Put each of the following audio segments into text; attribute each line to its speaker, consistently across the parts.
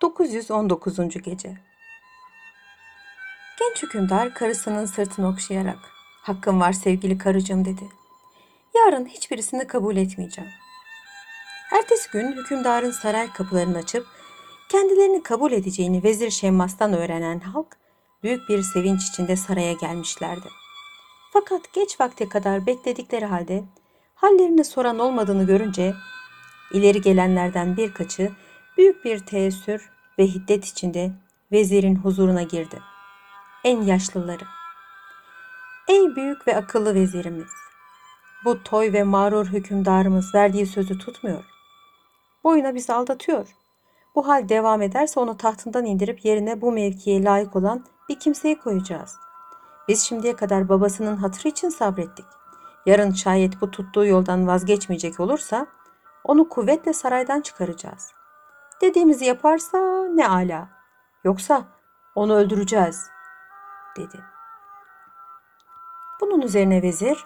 Speaker 1: 919. Gece Genç hükümdar karısının sırtını okşayarak ''Hakkım var sevgili karıcığım'' dedi. ''Yarın hiçbirisini kabul etmeyeceğim.'' Ertesi gün hükümdarın saray kapılarını açıp kendilerini kabul edeceğini Vezir Şemmas'tan öğrenen halk büyük bir sevinç içinde saraya gelmişlerdi. Fakat geç vakte kadar bekledikleri halde hallerini soran olmadığını görünce ileri gelenlerden birkaçı büyük bir teessür ve hiddet içinde vezirin huzuruna girdi. En yaşlıları. Ey büyük ve akıllı vezirimiz! Bu toy ve mağrur hükümdarımız verdiği sözü tutmuyor. Boyuna bizi aldatıyor. Bu hal devam ederse onu tahtından indirip yerine bu mevkiye layık olan bir kimseyi koyacağız. Biz şimdiye kadar babasının hatırı için sabrettik. Yarın şayet bu tuttuğu yoldan vazgeçmeyecek olursa onu kuvvetle saraydan çıkaracağız. Dediğimizi yaparsa ne ala. Yoksa onu öldüreceğiz, dedi. Bunun üzerine vezir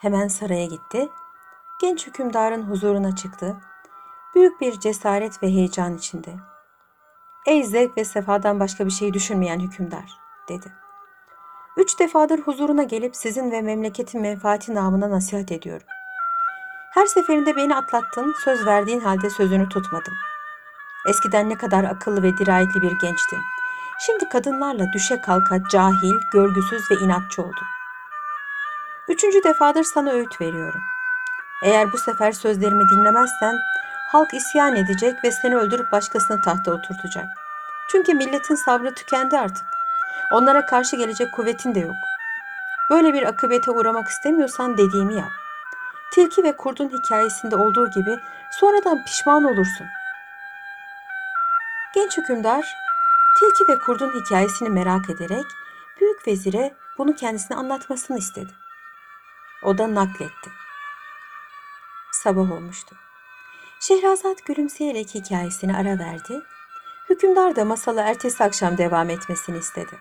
Speaker 1: hemen saraya gitti. Genç hükümdarın huzuruna çıktı. Büyük bir cesaret ve heyecan içinde. Ey zevk ve sefadan başka bir şey düşünmeyen hükümdar, dedi. Üç defadır huzuruna gelip sizin ve memleketin menfaati namına nasihat ediyorum. Her seferinde beni atlattın, söz verdiğin halde sözünü tutmadın. Eskiden ne kadar akıllı ve dirayetli bir gençtin. Şimdi kadınlarla düşe kalka cahil, görgüsüz ve inatçı oldun. Üçüncü defadır sana öğüt veriyorum. Eğer bu sefer sözlerimi dinlemezsen halk isyan edecek ve seni öldürüp başkasını tahta oturtacak. Çünkü milletin sabrı tükendi artık. Onlara karşı gelecek kuvvetin de yok. Böyle bir akıbete uğramak istemiyorsan dediğimi yap. Tilki ve kurdun hikayesinde olduğu gibi sonradan pişman olursun. Genç hükümdar tilki ve kurdun hikayesini merak ederek büyük vezire bunu kendisine anlatmasını istedi. O da nakletti. Sabah olmuştu. Şehrazat gülümseyerek hikayesini ara verdi. Hükümdar da masala ertesi akşam devam etmesini istedi.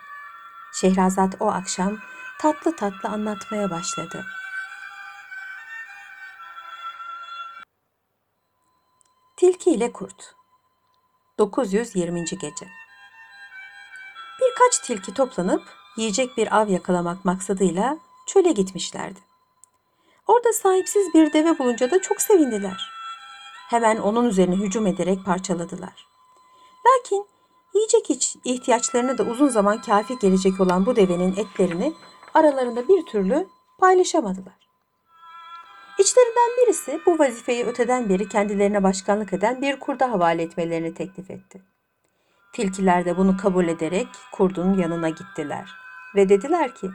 Speaker 1: Şehrazat o akşam tatlı tatlı anlatmaya başladı. Tilki ile Kurt 920. Gece Birkaç tilki toplanıp yiyecek bir av yakalamak maksadıyla çöle gitmişlerdi. Orada sahipsiz bir deve bulunca da çok sevindiler. Hemen onun üzerine hücum ederek parçaladılar. Lakin yiyecek ihtiyaçlarına da uzun zaman kafi gelecek olan bu devenin etlerini aralarında bir türlü paylaşamadılar. İçlerinden birisi bu vazifeyi öteden beri kendilerine başkanlık eden bir kurda havale etmelerini teklif etti. Tilkiler de bunu kabul ederek kurdun yanına gittiler ve dediler ki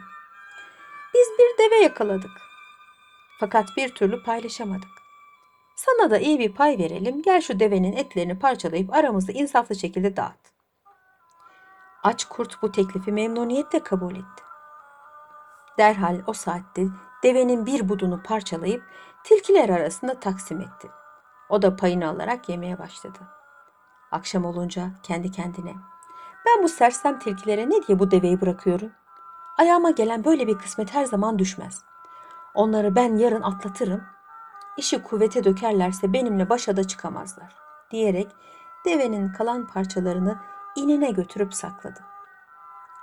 Speaker 1: biz bir deve yakaladık. Fakat bir türlü paylaşamadık. Sana da iyi bir pay verelim. Gel şu devenin etlerini parçalayıp aramızda insaflı şekilde dağıt. Aç kurt bu teklifi memnuniyetle kabul etti. Derhal o saatte devenin bir budunu parçalayıp tilkiler arasında taksim etti. O da payını alarak yemeye başladı. Akşam olunca kendi kendine ben bu sersem tilkilere ne diye bu deveyi bırakıyorum? Ayağıma gelen böyle bir kısmet her zaman düşmez. Onları ben yarın atlatırım. İşi kuvvete dökerlerse benimle başa da çıkamazlar diyerek devenin kalan parçalarını inine götürüp sakladı.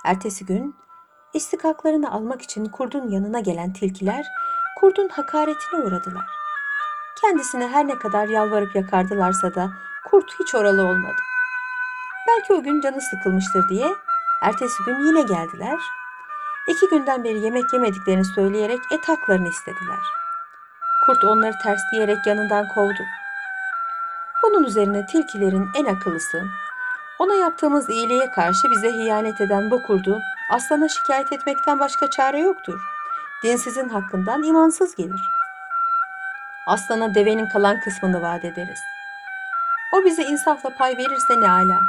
Speaker 1: Ertesi gün istikaklarını almak için kurdun yanına gelen tilkiler kurdun hakaretine uğradılar. Kendisine her ne kadar yalvarıp yakardılarsa da kurt hiç oralı olmadı. Belki o gün canı sıkılmıştır diye ertesi gün yine geldiler. İki günden beri yemek yemediklerini söyleyerek et haklarını istediler. Kurt onları tersleyerek yanından kovdu. Bunun üzerine tilkilerin en akıllısı, ona yaptığımız iyiliğe karşı bize hiyanet eden bu kurdu aslana şikayet etmekten başka çare yoktur. Dinsizin hakkından imansız gelir. Aslana devenin kalan kısmını vaat ederiz. O bize insafla pay verirse ne ala.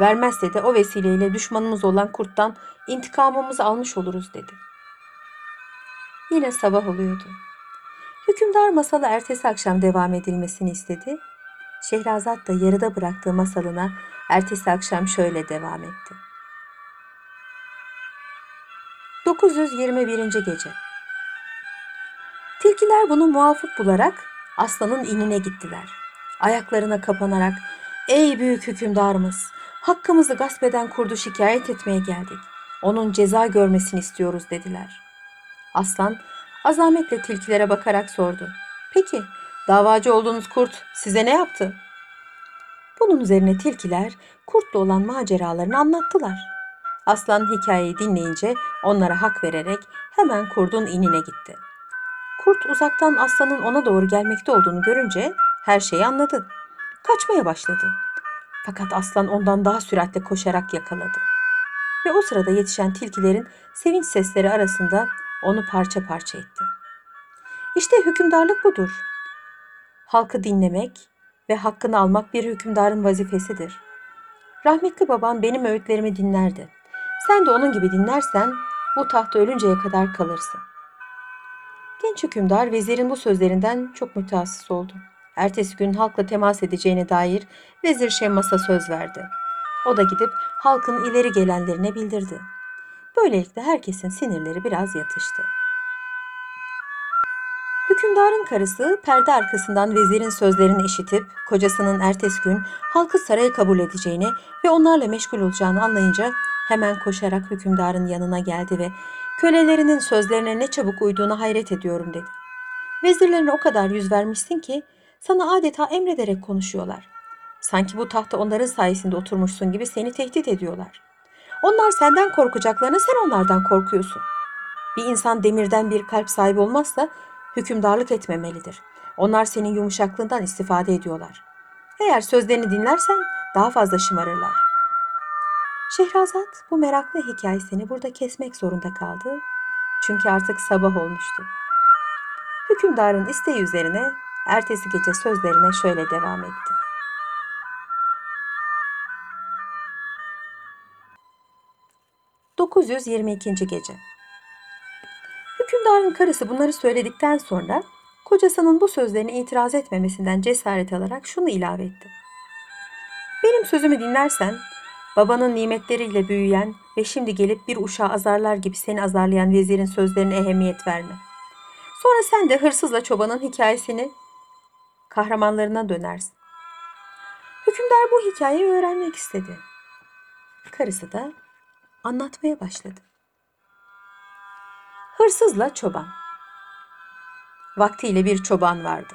Speaker 1: Vermezse de o vesileyle düşmanımız olan kurttan intikamımızı almış oluruz dedi. Yine sabah oluyordu. Hükümdar masalı ertesi akşam devam edilmesini istedi. Şehrazat da yarıda bıraktığı masalına ertesi akşam şöyle devam etti. 921. Gece Tilkiler bunu muafık bularak aslanın inine gittiler. Ayaklarına kapanarak ''Ey büyük hükümdarımız, Hakkımızı gasp eden kurdu şikayet etmeye geldik. Onun ceza görmesini istiyoruz dediler. Aslan azametle tilkilere bakarak sordu. Peki davacı olduğunuz kurt size ne yaptı? Bunun üzerine tilkiler kurtla olan maceralarını anlattılar. Aslan hikayeyi dinleyince onlara hak vererek hemen kurdun inine gitti. Kurt uzaktan aslanın ona doğru gelmekte olduğunu görünce her şeyi anladı. Kaçmaya başladı. Fakat aslan ondan daha süratle koşarak yakaladı. Ve o sırada yetişen tilkilerin sevinç sesleri arasında onu parça parça etti. İşte hükümdarlık budur. Halkı dinlemek ve hakkını almak bir hükümdarın vazifesidir. Rahmetli babam benim öğütlerimi dinlerdi. Sen de onun gibi dinlersen bu tahta ölünceye kadar kalırsın. Genç hükümdar vezirin bu sözlerinden çok mütehassıs oldu. Ertesi gün halkla temas edeceğine dair vezir Şemmas'a söz verdi. O da gidip halkın ileri gelenlerine bildirdi. Böylelikle herkesin sinirleri biraz yatıştı. Hükümdarın karısı perde arkasından vezirin sözlerini işitip kocasının ertesi gün halkı saraya kabul edeceğini ve onlarla meşgul olacağını anlayınca hemen koşarak hükümdarın yanına geldi ve kölelerinin sözlerine ne çabuk uyduğuna hayret ediyorum dedi. Vezirlerine o kadar yüz vermişsin ki sana adeta emrederek konuşuyorlar. Sanki bu tahta onların sayesinde oturmuşsun gibi seni tehdit ediyorlar. Onlar senden korkacaklarına sen onlardan korkuyorsun. Bir insan demirden bir kalp sahibi olmazsa hükümdarlık etmemelidir. Onlar senin yumuşaklığından istifade ediyorlar. Eğer sözlerini dinlersen daha fazla şımarırlar. Şehrazat bu meraklı hikayesini burada kesmek zorunda kaldı. Çünkü artık sabah olmuştu. Hükümdarın isteği üzerine ertesi gece sözlerine şöyle devam etti. ...922. Gece Hükümdarın karısı bunları söyledikten sonra... ...kocasının bu sözlerine itiraz etmemesinden cesaret alarak şunu ilave etti. Benim sözümü dinlersen... ...babanın nimetleriyle büyüyen... ...ve şimdi gelip bir uşağı azarlar gibi seni azarlayan vezirin sözlerine ehemmiyet verme. Sonra sen de hırsızla çobanın hikayesini kahramanlarına dönersin. Hükümdar bu hikayeyi öğrenmek istedi. Karısı da anlatmaya başladı. Hırsızla çoban. Vaktiyle bir çoban vardı.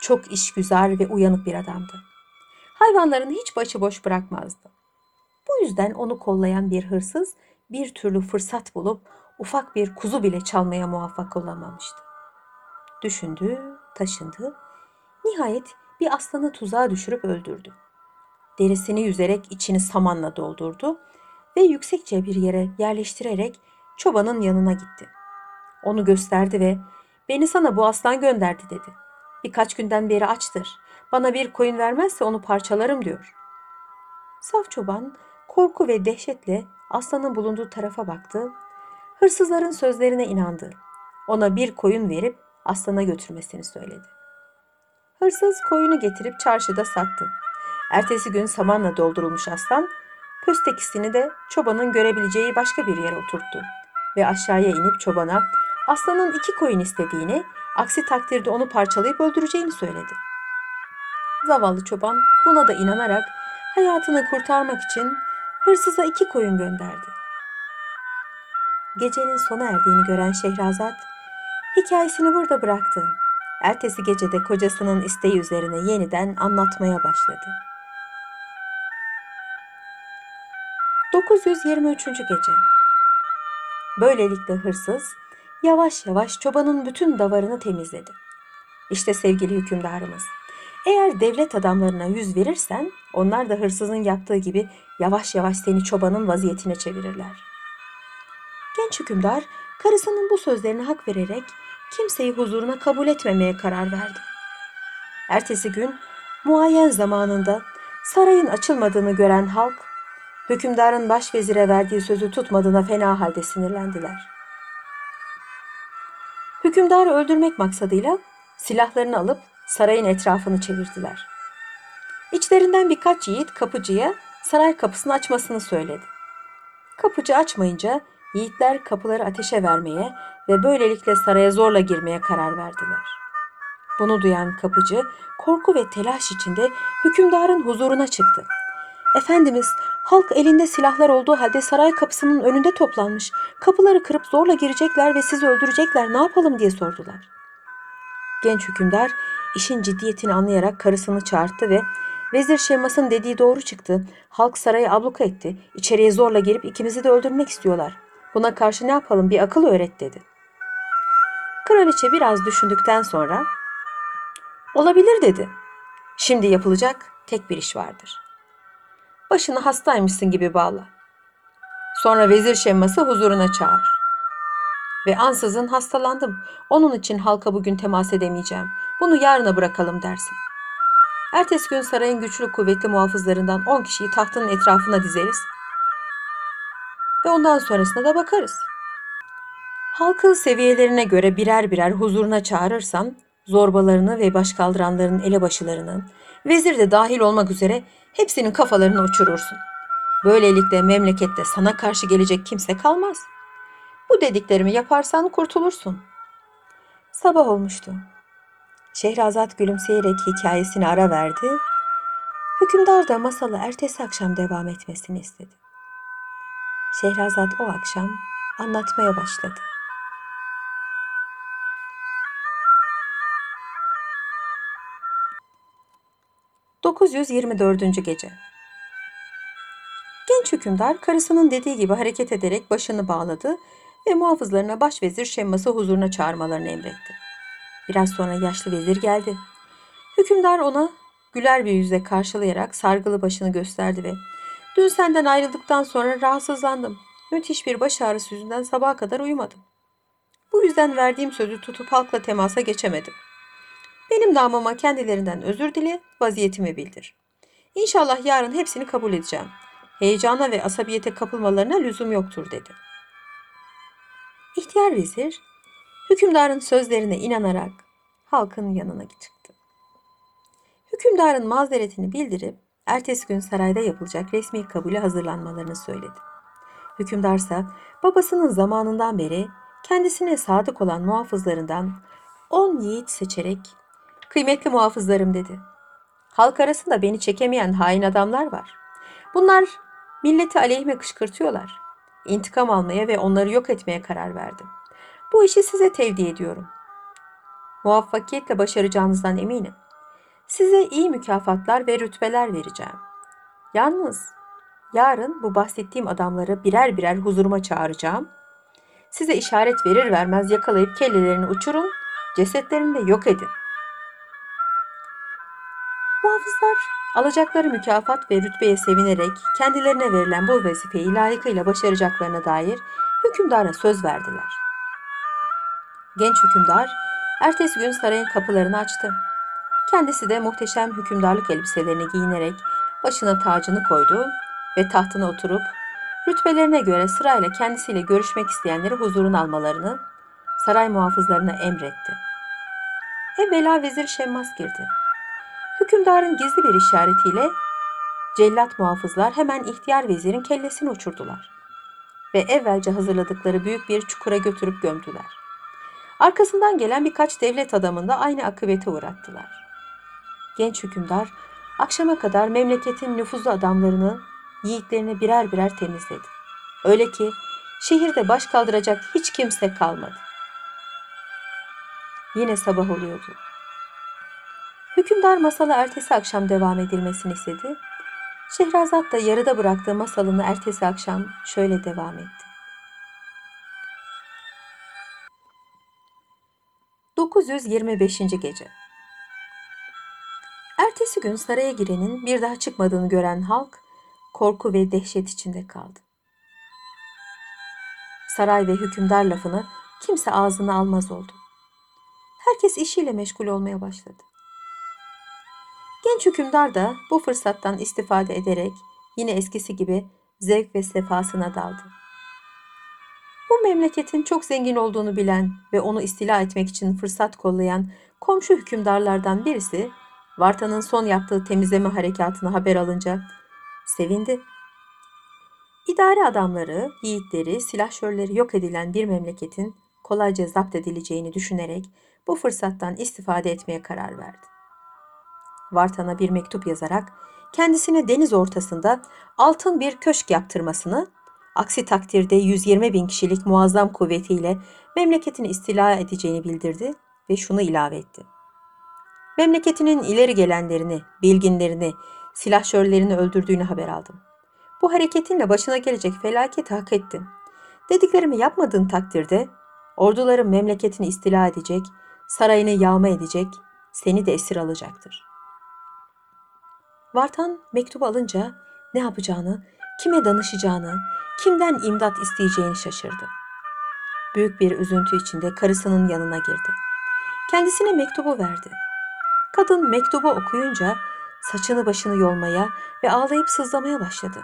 Speaker 1: Çok işgüzar ve uyanık bir adamdı. Hayvanlarını hiç başıboş bırakmazdı. Bu yüzden onu kollayan bir hırsız bir türlü fırsat bulup ufak bir kuzu bile çalmaya muvaffak olamamıştı. Düşündü, taşındı. Nihayet bir aslanı tuzağa düşürüp öldürdü. Derisini yüzerek içini samanla doldurdu ve yüksekçe bir yere yerleştirerek çobanın yanına gitti. Onu gösterdi ve beni sana bu aslan gönderdi dedi. Birkaç günden beri açtır. Bana bir koyun vermezse onu parçalarım diyor. Saf çoban korku ve dehşetle aslanın bulunduğu tarafa baktı. Hırsızların sözlerine inandı. Ona bir koyun verip aslana götürmesini söyledi. Hırsız koyunu getirip çarşıda sattı. Ertesi gün samanla doldurulmuş aslan, pöstekisini de çobanın görebileceği başka bir yere oturttu. Ve aşağıya inip çobana aslanın iki koyun istediğini, aksi takdirde onu parçalayıp öldüreceğini söyledi. Zavallı çoban buna da inanarak hayatını kurtarmak için hırsıza iki koyun gönderdi. Gecenin sona erdiğini gören Şehrazat hikayesini burada bıraktı. Ertesi gecede kocasının isteği üzerine yeniden anlatmaya başladı. 923. Gece Böylelikle hırsız yavaş yavaş çobanın bütün davarını temizledi. İşte sevgili hükümdarımız, eğer devlet adamlarına yüz verirsen onlar da hırsızın yaptığı gibi yavaş yavaş seni çobanın vaziyetine çevirirler. Genç hükümdar karısının bu sözlerine hak vererek kimseyi huzuruna kabul etmemeye karar verdi. Ertesi gün muayyen zamanında sarayın açılmadığını gören halk hükümdarın başvezire verdiği sözü tutmadığına fena halde sinirlendiler. Hükümdarı öldürmek maksadıyla silahlarını alıp sarayın etrafını çevirdiler. İçlerinden birkaç yiğit kapıcıya saray kapısını açmasını söyledi. Kapıcı açmayınca yiğitler kapıları ateşe vermeye ve böylelikle saraya zorla girmeye karar verdiler. Bunu duyan kapıcı korku ve telaş içinde hükümdarın huzuruna çıktı. Efendimiz, halk elinde silahlar olduğu halde saray kapısının önünde toplanmış. Kapıları kırıp zorla girecekler ve sizi öldürecekler. Ne yapalım diye sordular. Genç hükümdar işin ciddiyetini anlayarak karısını çağırttı ve Vezir Şemmas'ın dediği doğru çıktı. Halk sarayı abluka etti. İçeriye zorla girip ikimizi de öldürmek istiyorlar. Buna karşı ne yapalım bir akıl öğret dedi. Kraliçe biraz düşündükten sonra olabilir dedi. Şimdi yapılacak tek bir iş vardır. Başını hastaymışsın gibi bağla. Sonra vezir şemması huzuruna çağır. Ve ansızın hastalandım. Onun için halka bugün temas edemeyeceğim. Bunu yarına bırakalım dersin. Ertesi gün sarayın güçlü kuvvetli muhafızlarından 10 kişiyi tahtın etrafına dizeriz. Ve ondan sonrasına da bakarız. Halkın seviyelerine göre birer birer huzuruna çağırırsan zorbalarını ve başkaldıranların elebaşılarının, vezir de dahil olmak üzere hepsinin kafalarını uçurursun. Böylelikle memlekette sana karşı gelecek kimse kalmaz. Bu dediklerimi yaparsan kurtulursun. Sabah olmuştu. Şehrazat gülümseyerek hikayesini ara verdi. Hükümdar da masalı ertesi akşam devam etmesini istedi. Şehrazat o akşam anlatmaya başladı. ...924. Gece Genç hükümdar karısının dediği gibi hareket ederek başını bağladı ve muhafızlarına başvezir Şemmas'ı huzuruna çağırmalarını emretti. Biraz sonra yaşlı vezir geldi. Hükümdar ona güler bir yüzle karşılayarak sargılı başını gösterdi ve ''Dün senden ayrıldıktan sonra rahatsızlandım. Müthiş bir baş ağrısı yüzünden sabaha kadar uyumadım. Bu yüzden verdiğim sözü tutup halkla temasa geçemedim. Benim damama kendilerinden özür dile, vaziyetimi bildir. İnşallah yarın hepsini kabul edeceğim. Heyecana ve asabiyete kapılmalarına lüzum yoktur.'' dedi. İhtiyar vezir hükümdarın sözlerine inanarak halkın yanına çıktı. Hükümdarın mazeretini bildirip ertesi gün sarayda yapılacak resmi kabule hazırlanmalarını söyledi. Hükümdarsa babasının zamanından beri kendisine sadık olan muhafızlarından on yiğit seçerek kıymetli muhafızlarım dedi. Halk arasında beni çekemeyen hain adamlar var. Bunlar milleti aleyhime kışkırtıyorlar. İntikam almaya ve onları yok etmeye karar verdim. Bu işi size tevdi ediyorum. Muvaffakiyetle başaracağınızdan eminim. Size iyi mükafatlar ve rütbeler vereceğim. Yalnız yarın bu bahsettiğim adamları birer birer huzuruma çağıracağım. Size işaret verir vermez yakalayıp kellelerini uçurun, cesetlerini de yok edin. Muhafızlar alacakları mükafat ve rütbeye sevinerek kendilerine verilen bu vazifeyi layıkıyla başaracaklarına dair hükümdara söz verdiler. Genç hükümdar ertesi gün sarayın kapılarını açtı. Kendisi de muhteşem hükümdarlık elbiselerini giyinerek başına tacını koydu ve tahtına oturup rütbelerine göre sırayla kendisiyle görüşmek isteyenleri huzurun almalarını saray muhafızlarına emretti. Evvela vezir Şemmas girdi. Hükümdarın gizli bir işaretiyle cellat muhafızlar hemen ihtiyar vezirin kellesini uçurdular ve evvelce hazırladıkları büyük bir çukura götürüp gömdüler. Arkasından gelen birkaç devlet adamında aynı akıbete uğrattılar. Genç hükümdar akşama kadar memleketin nüfuzlu adamlarını, yiğitlerini birer birer temizledi. Öyle ki şehirde baş kaldıracak hiç kimse kalmadı. Yine sabah oluyordu. Hükümdar masala ertesi akşam devam edilmesini istedi. Şehrazat da yarıda bıraktığı masalını ertesi akşam şöyle devam etti. 925. Gece Ertesi gün saraya girenin bir daha çıkmadığını gören halk korku ve dehşet içinde kaldı. Saray ve hükümdar lafını kimse ağzına almaz oldu. Herkes işiyle meşgul olmaya başladı. Genç hükümdar da bu fırsattan istifade ederek yine eskisi gibi zevk ve sefasına daldı. Bu memleketin çok zengin olduğunu bilen ve onu istila etmek için fırsat kollayan komşu hükümdarlardan birisi Vartan'ın son yaptığı temizleme harekatını haber alınca sevindi. İdare adamları, yiğitleri, silahşörleri yok edilen bir memleketin kolayca zapt edileceğini düşünerek bu fırsattan istifade etmeye karar verdi. Vartan'a bir mektup yazarak kendisine deniz ortasında altın bir köşk yaptırmasını, aksi takdirde 120 bin kişilik muazzam kuvvetiyle memleketini istila edeceğini bildirdi ve şunu ilave etti. Memleketinin ileri gelenlerini, bilginlerini, silahşörlerini öldürdüğünü haber aldım. Bu hareketinle başına gelecek felaketi hak ettin. Dediklerimi yapmadığın takdirde orduların memleketini istila edecek, sarayını yağma edecek, seni de esir alacaktır. Vartan mektubu alınca ne yapacağını, kime danışacağını, kimden imdat isteyeceğini şaşırdı. Büyük bir üzüntü içinde karısının yanına girdi. Kendisine mektubu verdi. Kadın mektubu okuyunca saçını başını yolmaya ve ağlayıp sızlamaya başladı.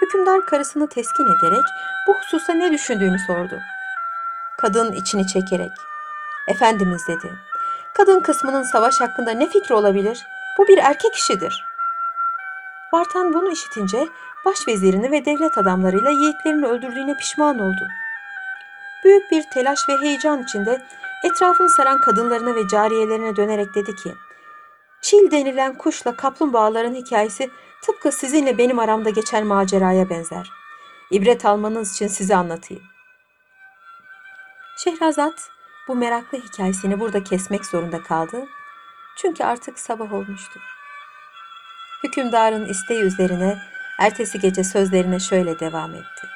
Speaker 1: Hükümdar karısını teskin ederek bu hususta ne düşündüğünü sordu. Kadın içini çekerek, Efendimiz dedi, kadın kısmının savaş hakkında ne fikri olabilir? Bu bir erkek işidir. Vartan bunu işitince başvezirini ve devlet adamlarıyla yiğitlerini öldürdüğüne pişman oldu. Büyük bir telaş ve heyecan içinde etrafını saran kadınlarına ve cariyelerine dönerek dedi ki, Çil denilen kuşla kaplumbağaların hikayesi tıpkı sizinle benim aramda geçen maceraya benzer. İbret almanız için size anlatayım. Şehrazat bu meraklı hikayesini burada kesmek zorunda kaldı. Çünkü artık sabah olmuştu. Hükümdarın isteği üzerine ertesi gece sözlerine şöyle devam etti.